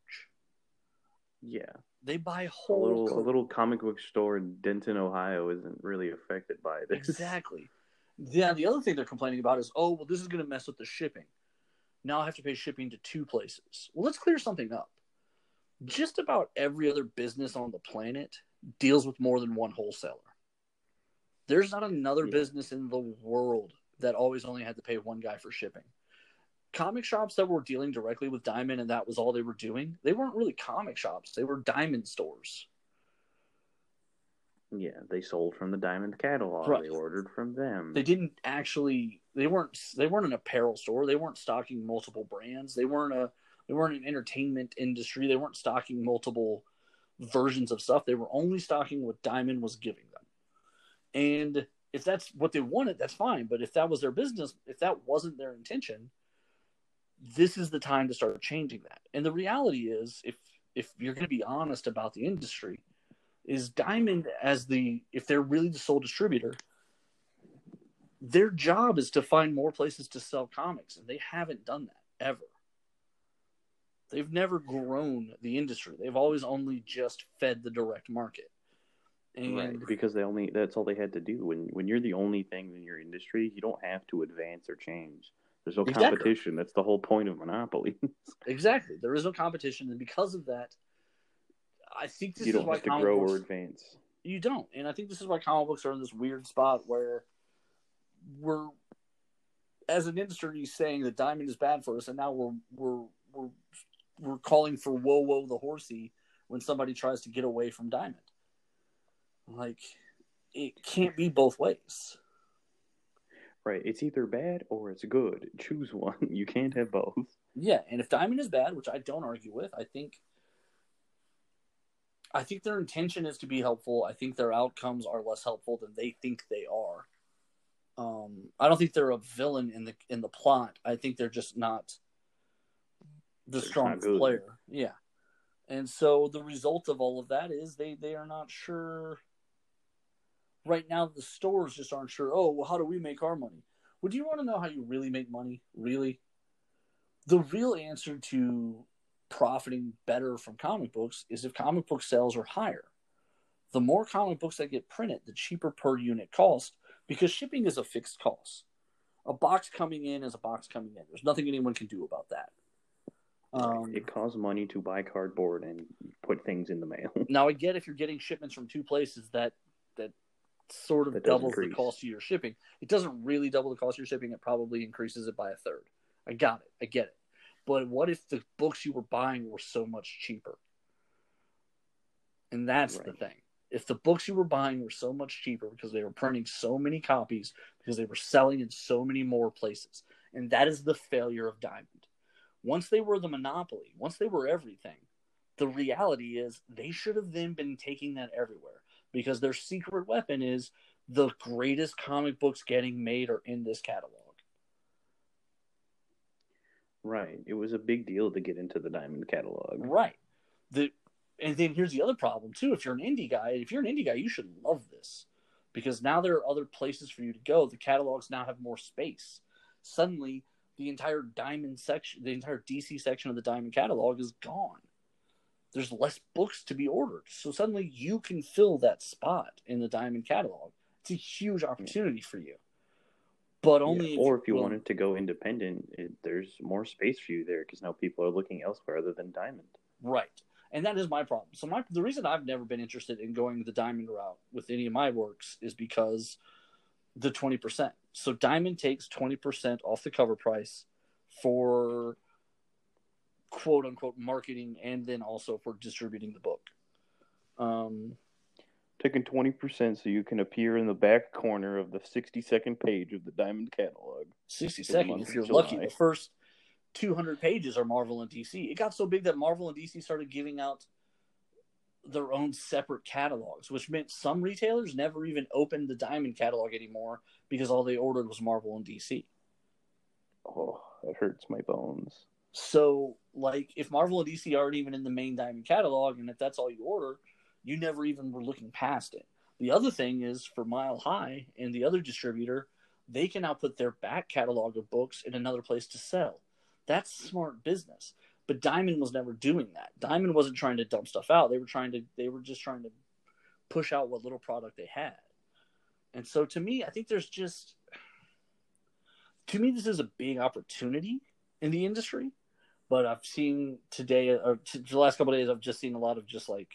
Speaker 2: Yeah.
Speaker 1: They buy
Speaker 2: A
Speaker 1: whole
Speaker 2: little a little comic book store in Denton, Ohio isn't really affected by this.
Speaker 1: Exactly. Yeah, the other thing they're complaining about is, oh, well, this is going to mess with the shipping. Now I have to pay shipping to two places. Well, let's clear something up. Just about every other business on the planet deals with more than one wholesaler. There's not another
Speaker 2: Yeah.
Speaker 1: business in the world that always only had to pay one guy for shipping. Comic shops that were dealing directly with Diamond and that was all they were doing, they weren't really comic shops. They were Diamond stores.
Speaker 2: Yeah, they sold from the Diamond catalog.
Speaker 1: Right.
Speaker 2: They ordered from them.
Speaker 1: they didn't actually they weren't they weren't an apparel store. They weren't stocking multiple brands. They weren't a they weren't an entertainment industry. They weren't stocking multiple versions of stuff. They were only stocking what diamond was giving them. And if that's what they wanted that's fine. But if that was their business if that wasn't their intention this is the time to start changing that. And the reality is if if you're going to be honest about the industry is diamond as the if they're really the sole distributor their job is to find more places to sell comics, and they haven't done that ever. They've never grown the industry. They've always only just fed the direct market. And
Speaker 2: Right, because they only that's all they had to do. When when you're the only thing in your industry, you don't have to advance or change. There's no
Speaker 1: Exactly.
Speaker 2: competition. That's the whole point of monopoly.
Speaker 1: exactly, there is no competition, and because of that, I think this
Speaker 2: you
Speaker 1: is
Speaker 2: don't
Speaker 1: why
Speaker 2: have to
Speaker 1: comic
Speaker 2: grow
Speaker 1: books,
Speaker 2: or advance.
Speaker 1: you don't, and I think this is why comic books are in this weird spot where we're, as an industry, saying that diamond is bad for us, and now we're we're we're we're calling for whoa whoa the horsey when somebody tries to get away from diamond. Like, it can't be both ways.
Speaker 2: Right. It's either bad or it's good. Choose one. You can't have both.
Speaker 1: Yeah, and if diamond is bad, which I don't argue with, I think I think their intention is to be helpful. I think their outcomes are less helpful than they think they are. Um, I don't think they're a villain in the in the plot. I think they're just not the
Speaker 2: They're
Speaker 1: strongest
Speaker 2: not
Speaker 1: player. Yeah. And so the result of all of that is they they are not sure right now the stores just aren't sure, oh, well how do we make our money? Would you want to know how you really make money? Really? The real answer to profiting better from comic books is if comic book sales are higher. The more comic books that get printed, the cheaper per unit cost because shipping is a fixed cost. A box coming in is a box coming in. There's nothing anyone can do about that. Um,
Speaker 2: it costs money to buy cardboard and put things in the mail.
Speaker 1: now I get if you're getting shipments from two places that that sort of
Speaker 2: That
Speaker 1: doubles the cost of your shipping. It doesn't really double the cost of your shipping. It probably increases it by a third. I got it. I get it. But what if the books you were buying were so much cheaper? And that's the thing. If the books you were buying were so much cheaper because they were printing so many copies, because they were selling in so many more places, and that is the failure of Diamond. Once they were the monopoly, once they were everything, the reality is they should have then been taking that everywhere because their secret weapon is the greatest comic books getting made are in this catalog.
Speaker 2: Right. It was a big deal to get into the Diamond catalog.
Speaker 1: Right. The and then here's the other problem too. If you're an indie guy, if you're an indie guy, you should love this because now there are other places for you to go. The catalogs now have more space. Suddenly, the entire Diamond section, the entire DC section of the Diamond catalog is gone. There's less books to be ordered, so suddenly you can fill that spot in the Diamond catalog. It's a huge opportunity for you. But only
Speaker 2: Yeah, or if you
Speaker 1: will-
Speaker 2: wanted to go independent, it, there's more space for you there because now people are looking elsewhere other than Diamond.
Speaker 1: Right. And that is my problem. So my the reason I've never been interested in going the diamond route with any of my works is because the 20%. So diamond takes 20% off the cover price for quote unquote marketing and then also for distributing the book. Um
Speaker 2: Taking twenty percent so you can appear in the back corner of the sixty-second page of the Diamond catalog.
Speaker 1: 60 seconds if you're
Speaker 2: July.
Speaker 1: lucky. The first 200 pages are Marvel and DC. It got so big that Marvel and DC started giving out their own separate catalogs, which meant some retailers never even opened the Diamond catalog anymore because all they ordered was Marvel and DC.
Speaker 2: Oh, that hurts my bones.
Speaker 1: So, like, if Marvel and DC aren't even in the main Diamond catalog, and if that's all you order, you never even were looking past it. The other thing is for Mile High and the other distributor, they can now put their back catalog of books in another place to sell. That's smart business. But Diamond was never doing that. Diamond wasn't trying to dump stuff out. They were trying to they were just trying to push out what little product they had. And so to me, I think there's just to me this is a big opportunity in the industry but I've seen today or t- the last couple of days, I've just seen a lot of just like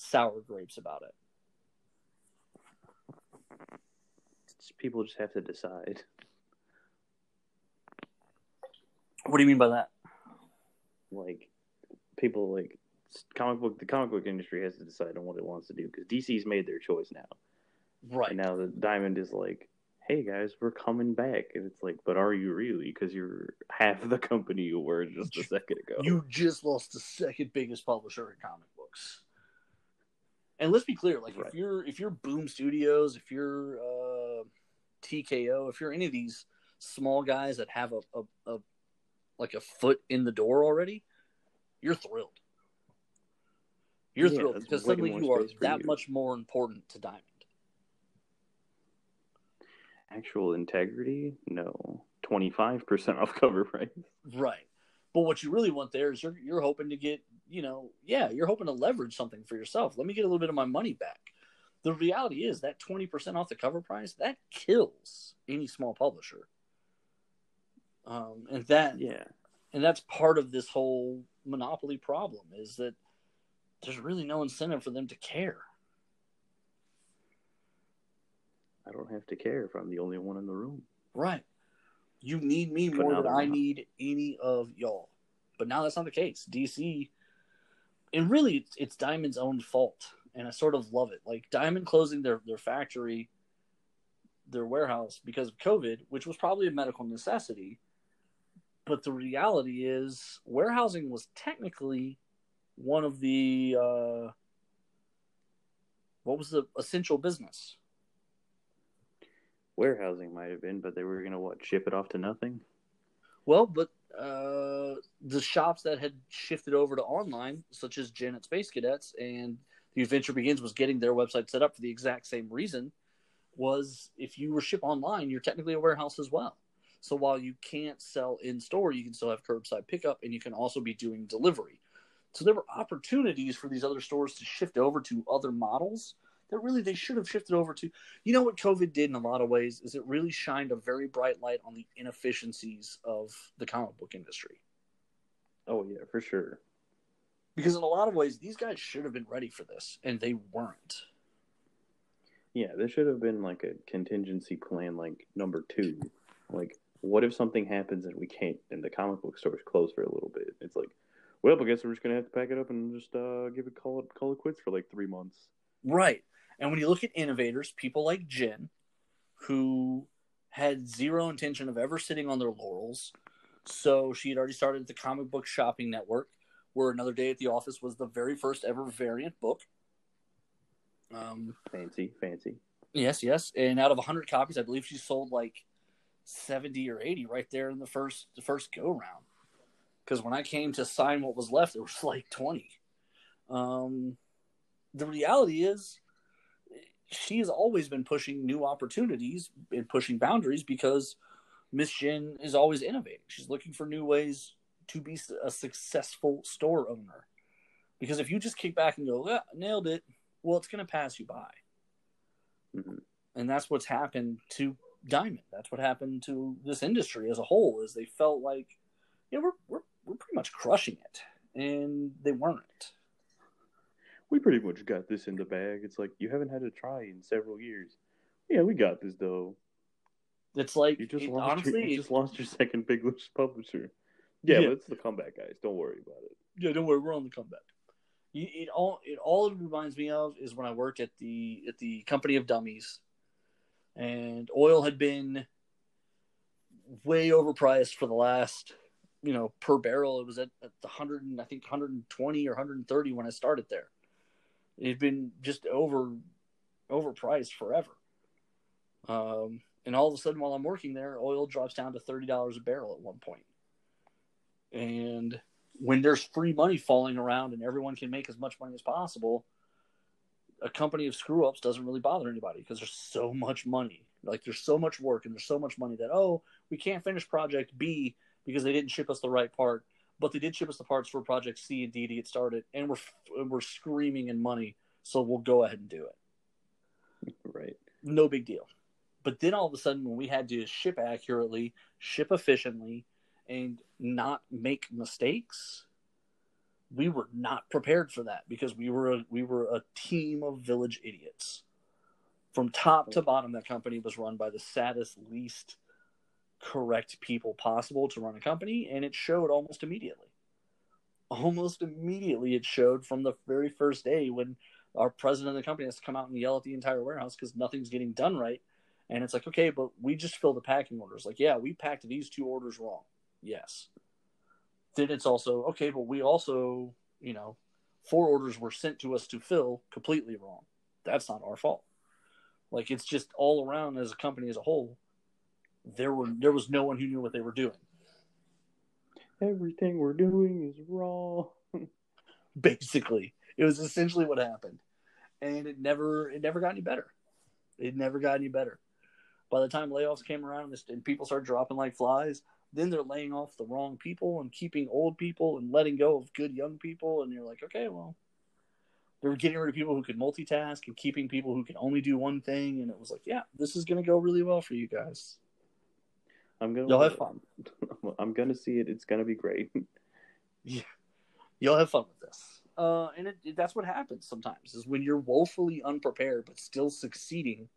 Speaker 1: sour grapes about it.
Speaker 2: People just have to decide.
Speaker 1: What do you mean by that?
Speaker 2: Like, people like comic book. The comic book industry has to decide on what it wants to do because DC's made their choice now,
Speaker 1: Right.
Speaker 2: and now the Diamond is like, "Hey guys, we're coming back," and it's like, "But are you really? Because you're half the company you were just a second ago."
Speaker 1: You just lost the second biggest publisher in comic books. And let's be clear, like
Speaker 2: Right.
Speaker 1: if you're if you're Boom Studios, if you're uh, TKO, if you're any of these small guys that have a, a, a like a foot in the door already, you're thrilled. You're
Speaker 2: Yeah,
Speaker 1: thrilled because suddenly you are that
Speaker 2: you.
Speaker 1: much more important to Diamond.
Speaker 2: Actual integrity? No. Twenty five percent off cover price.
Speaker 1: Right. But what you really want there is you're you're hoping to get, you know, yeah, you're hoping to leverage something for yourself. Let me get a little bit of my money back. The reality is that 20% off the cover price, that kills any small publisher. Um, and that
Speaker 2: Yeah.
Speaker 1: and that's part of this whole monopoly problem is that there's really no incentive for them to care.
Speaker 2: I don't have to care if I'm the only one in the room.
Speaker 1: Right. You need me
Speaker 2: But
Speaker 1: more than I
Speaker 2: not.
Speaker 1: need any of y'all. But now that's not the case. DC, and really, it's, it's Diamond's own fault, and I sort of love it. Like Diamond closing their their factory, their warehouse because of COVID, which was probably a medical necessity. But the reality is, warehousing was technically one of the uh, what was the essential business.
Speaker 2: Warehousing might have been, but they were gonna what ship it off to nothing.
Speaker 1: Well, but uh, the shops that had shifted over to online, such as Jen at Space Cadets and The Adventure Begins, was getting their website set up for the exact same reason. Was if you were ship online, you're technically a warehouse as well. So while you can't sell in store, you can still have curbside pickup, and you can also be doing delivery. So there were opportunities for these other stores to shift over to other models that really they should have shifted over to. You know what COVID did in a lot of ways is it really shined a very bright light on the inefficiencies of the comic book industry.
Speaker 2: Oh yeah, for sure.
Speaker 1: Because in a lot of ways, these guys should have been ready for this, and they weren't.
Speaker 2: Yeah, there should have been like a contingency plan, like number two. Like, what if something happens and we can't, and the comic book stores close for a little bit? It's like, well, I guess we're just gonna have to pack it up and just uh, give it call it call it quits for like three months.
Speaker 1: Right. And when you look at innovators, people like Jen, who had zero intention of ever sitting on their laurels. So she had already started the comic book shopping network, where Another Day at the Office was the very first ever variant book. Um,
Speaker 2: Fancy, fancy.
Speaker 1: Yes, yes. And out of 100 copies, I believe she sold like 70 or 80 right there in the first the first go round. Because when I came to sign what was left, it was like 20. Um, the reality is, she has always been pushing new opportunities and pushing boundaries because Miss Jen is always innovating. She's looking for new ways to be a successful store owner. Because if you just kick back and go, yeah, nailed it, well, it's going to pass you by
Speaker 2: hmm
Speaker 1: and that's what's happened to Diamond. That's what happened to this industry as a whole. Is they felt like, yeah, we're we're we're pretty much crushing it, and they weren't.
Speaker 2: We pretty much got this in the bag. It's like you haven't had a try in several years. Yeah, we got this though.
Speaker 1: It's like
Speaker 2: You just
Speaker 1: it-
Speaker 2: lost
Speaker 1: honestly,
Speaker 2: your, you just lost your second big list publisher. Yeah,
Speaker 1: Yeah.
Speaker 2: but it's the comeback, guys. Don't worry about it.
Speaker 1: yeah, don't worry, we're on the comeback. You, it all it all it reminds me of is when I worked at the at the company of dummies, and oil had been way overpriced for the last, you know, per barrel. It was at, at the hundred and I think 120 or 130 when I started there. It had been just over overpriced forever. Um, and all of a sudden, while I'm working there, oil drops down to thirty dollars a barrel at one point. And when there's free money falling around and everyone can make as much money as possible, a company of screw ups doesn't really bother anybody because there's so much money. Like there's so much work and there's so much money that oh we can't finish project B because they didn't ship us the right part, but they did ship us the parts for project C and D to get started, and we're we're screaming in money, so we'll go ahead and do it
Speaker 2: Right.
Speaker 1: no big deal. But then all of a sudden, when we had to ship accurately, ship efficiently, and not make mistakes, we were not prepared for that because we were a, we were a team of village idiots. From top to bottom, that company was run by the saddest, least correct people possible to run a company, and it showed almost immediately. Almost immediately, it showed from the very first day when our president of the company has to come out and yell at the entire warehouse because nothing's getting done right. And it's like, okay, but we just filled the packing orders. Like, yeah, we packed these two orders wrong. Yes. Then it's also, okay, but we also, you know, four orders were sent to us to fill completely wrong. That's not our fault. Like it's just all around as a company as a whole, there were there was no one who knew what they were doing.
Speaker 2: Everything we're doing is wrong.
Speaker 1: basically it was essentially what happened. And it never it never got any better. It never got any better. By the time layoffs came around and people started dropping like flies then they're laying off the wrong people and keeping old people and letting go of good young people. And you're like okay well they were getting rid of people who could multitask and keeping people who can only do one thing. And it was like yeah this is going to go really well for you guys
Speaker 2: I'm gonna.
Speaker 1: you'll have fun
Speaker 2: I'm gonna see it. It's gonna be great.
Speaker 1: Yeah, you'll have fun with this. Uh, and it, it- that's what happens sometimes is when you're woefully unprepared but still succeeding,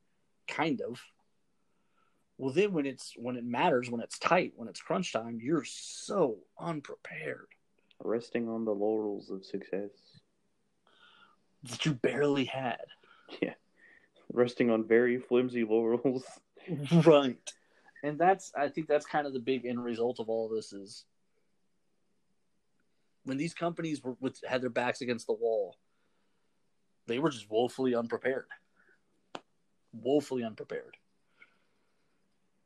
Speaker 1: kind of. Well, then when it's when it matters, when it's tight, when it's crunch time, you're so unprepared
Speaker 2: Resting on the laurels of success.
Speaker 1: that you barely had.
Speaker 2: Yeah, resting on very flimsy laurels.
Speaker 1: right. And that's I think that's kind of the big end result of all of this is when these companies were with, had their backs against the wall, they were just woefully unprepared. Woefully unprepared.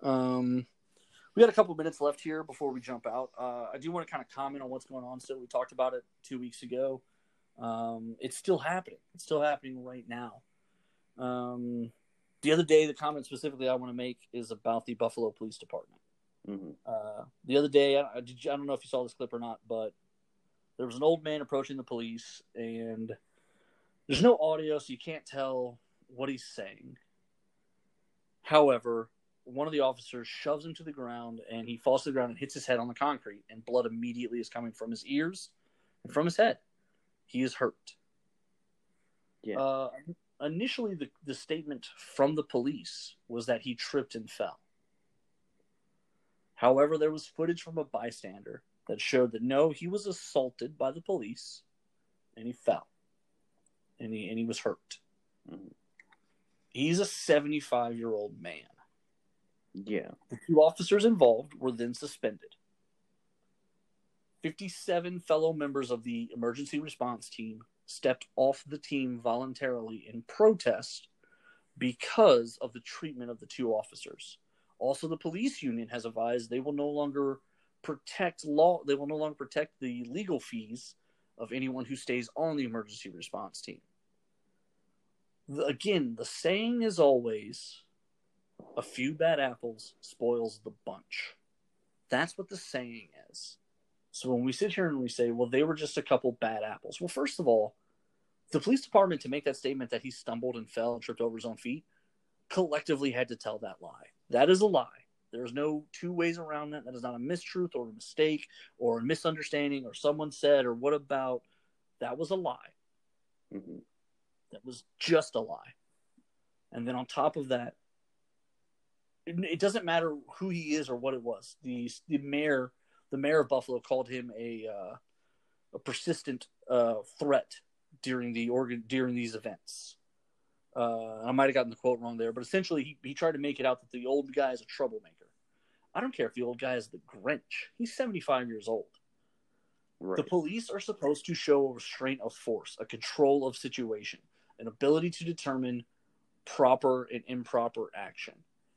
Speaker 1: Um, we got a couple minutes left here before we jump out. Uh, I do want to kind of comment on what's going on still. We talked about it two weeks ago. Um, it's still happening. It's still happening right now. Um, the other day, the comment specifically I want to make is about the Buffalo Police Department.
Speaker 2: hmm
Speaker 1: Uh, the other day, I, did you, I don't know if you saw this clip or not, but there was an old man approaching the police, and there's no audio, so you can't tell what he's saying. However, one of the officers shoves him to the ground, and he falls to the ground and hits his head on the concrete, and blood immediately is coming from his ears and from his head. He is hurt.
Speaker 2: Yeah.
Speaker 1: Uh, initially, the, the statement from the police was that he tripped and fell. However, there was footage from a bystander that showed that no, he was assaulted by the police and he fell. And he and he was hurt.
Speaker 2: Mhm.
Speaker 1: He's a 75 year old man.
Speaker 2: Yeah.
Speaker 1: The two officers involved were then suspended. 57 fellow members of the emergency response team stepped off the team voluntarily in protest because of the treatment of the two officers. Also, the police union has advised they will no longer protect law they will no longer protect the legal fees of anyone who stays on the emergency response team. The- again, the saying is always a few bad apples spoils the bunch. That's what the saying is. So when we sit here and we say, well, they were just a couple bad apples. Well, first of all, the police department to make that statement that he stumbled and fell and tripped over his own feet collectively had to tell that lie. That is a lie. There's no two ways around that. That is not a mistruth or a mistake or a misunderstanding or someone said or what about. That was a lie.
Speaker 2: hmm
Speaker 1: That was just a lie. And then on top of that, it, it doesn't matter who he is or what it was. The the mayor, the mayor of Buffalo, called him a uh, a persistent uh, threat during the organ during these events. Uh, I might have gotten the quote wrong there, but essentially he, he tried to make it out that the old guy is a troublemaker. I don't care if the old guy is the Grinch. He's 75 years old.
Speaker 2: Right.
Speaker 1: The police are supposed to show a restraint of force, a control of situation, an ability to determine proper and improper action.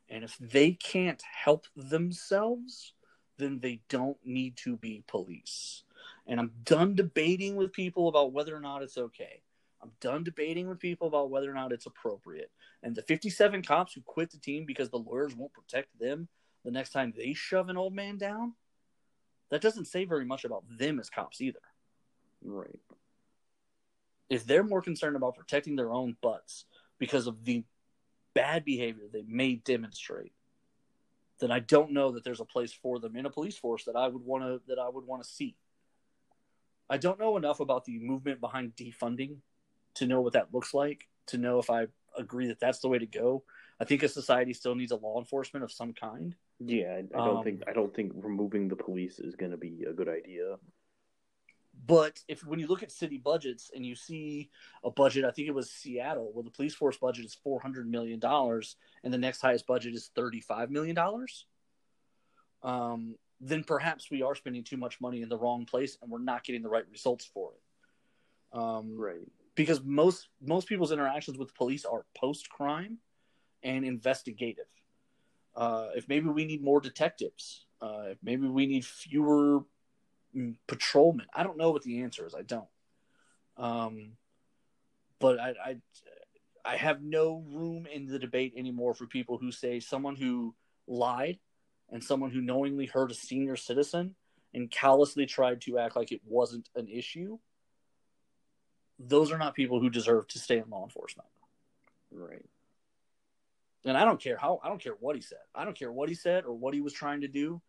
Speaker 1: And if they can't help themselves, then they don't need to be police. And I'm done debating with people about whether or not it's okay. I'm done debating with people about whether or not it's appropriate. And the 57 cops who quit the team because the lawyers won't protect them the next time they shove an old man down, that doesn't say very much about them as cops either.
Speaker 2: right.
Speaker 1: If they're more concerned about protecting their own butts because of the bad behavior they may demonstrate, then I don't know that there's a place for them in a police force that I would want to that I would want to see. I don't know enough about the movement behind defunding to know what that looks like, to know if I agree that that's the way to go. I think a society still needs a law enforcement of some kind.
Speaker 2: Yeah, I, I don't
Speaker 1: Um,
Speaker 2: think I don't think removing the police is going to be a good idea.
Speaker 1: But if when you look at city budgets and you see a budget, I think it was Seattle, where the police force budget is four hundred million dollars, and the next highest budget is thirty-five million dollars, um, then perhaps we are spending too much money in the wrong place, and we're not getting the right results for it. Um,
Speaker 2: Right.
Speaker 1: because most most people's interactions with police are post crime and investigative. Uh, if maybe we need more detectives, uh, if maybe we need fewer patrolmen. I don't know what the answer is. I don't. Um, but I, I I have no room in the debate anymore for people who say someone who lied and someone who knowingly hurt a senior citizen and callously tried to act like it wasn't an issue those are not people who deserve to stay in law enforcement.
Speaker 2: Right.
Speaker 1: And I don't care how I don't care what he said. I don't care what he said or what he was trying to do.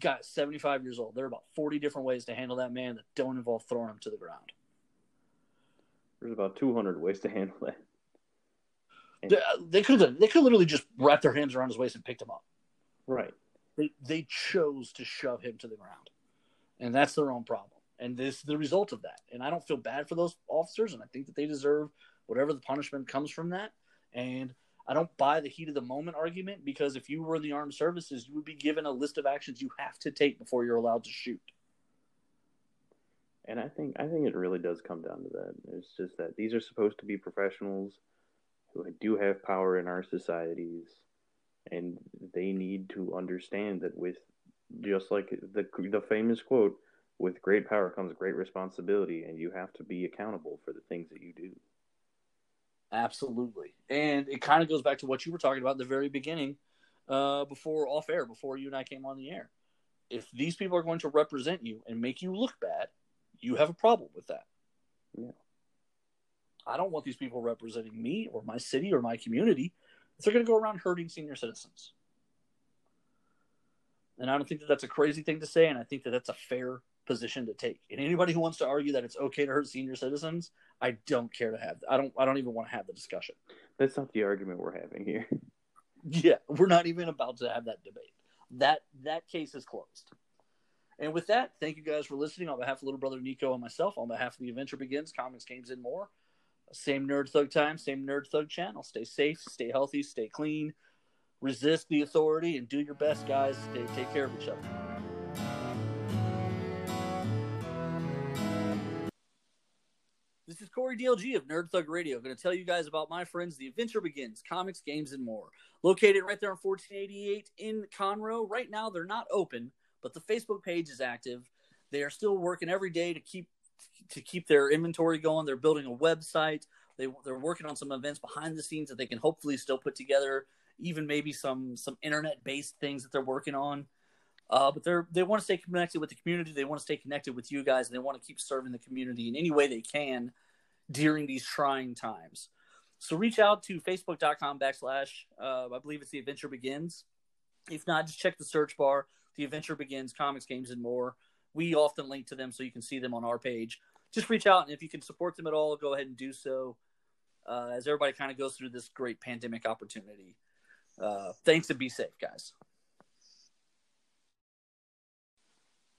Speaker 1: Got 75 years old. There are about 40 different ways to handle that man that don't involve throwing him to the ground.
Speaker 2: There's about 200 ways to handle that.
Speaker 1: They, uh, they could they could literally just wrap their hands around his waist and picked him up.
Speaker 2: Right.
Speaker 1: They they chose to shove him to the ground, and that's their own problem. And this is the result of that. And I don't feel bad for those officers, and I think that they deserve whatever the punishment comes from that. And I don't buy the heat of the moment argument because if you were in the armed services, you would be given a list of actions you have to take before you're allowed to shoot.
Speaker 2: And I think I think it really does come down to that. It's just that these are supposed to be professionals who do have power in our societies, and they need to understand that with just like the the famous quote, with great power comes great responsibility, and you have to be accountable for the things that you do.
Speaker 1: Absolutely. And it kind of goes back to what you were talking about at the very beginning, uh, before off air, before you and I came on the air. If these people are going to represent you and make you look bad, you have a problem with that.
Speaker 2: Yeah.
Speaker 1: I don't want these people representing me or my city or my community if they're going to go around hurting senior citizens. And I don't think that that's a crazy thing to say, and I think that that's a fair position to take. And anybody who wants to argue that it's okay to hurt senior citizens, I don't care to have. I don't. I don't even want to have the discussion.
Speaker 2: That's not the argument we're having here.
Speaker 1: Yeah, we're not even about to have that debate. That that case is closed. And with that, thank you guys for listening. On behalf of little brother Nico and myself, on behalf of the Adventure Begins, Comics, Games, and More. Same Nerd Thug time, same Nerd Thug channel. Stay safe, stay healthy, stay clean, resist the authority, and do your best, guys. Stay, take care of each other. This is Corey DLG of Nerd Thug Radio. going to tell you guys about my friends, The Adventure Begins, Comics, Games, and More. Located right there on 1488 in Conroe. Right now, they're not open, but the Facebook page is active. They are still working every day to keep to keep their inventory going. They're building a website. They they're working on some events behind the scenes that they can hopefully still put together. Even maybe some some internet based things that they're working on. Uh, but they're they want to stay connected with the community. They want to stay connected with you guys, and they want to keep serving the community in any way they can during these trying times. So reach out to facebook.com backslash uh, I believe it's the adventure begins If not, just check the search bar. The adventure begins, comics, games, and more. We often link to them so you can see them on our page. Just reach out, and if you can support them at all, go ahead and do so. Uh, as everybody kind of goes through this great pandemic opportunity. Uh, thanks and be safe, guys.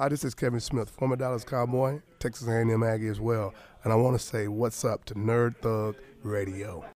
Speaker 4: Hi, this is Kevin Smith, former Dallas Cowboy, Texas A&M Aggie as well, and I want to say what's up to Nerd Thug Radio.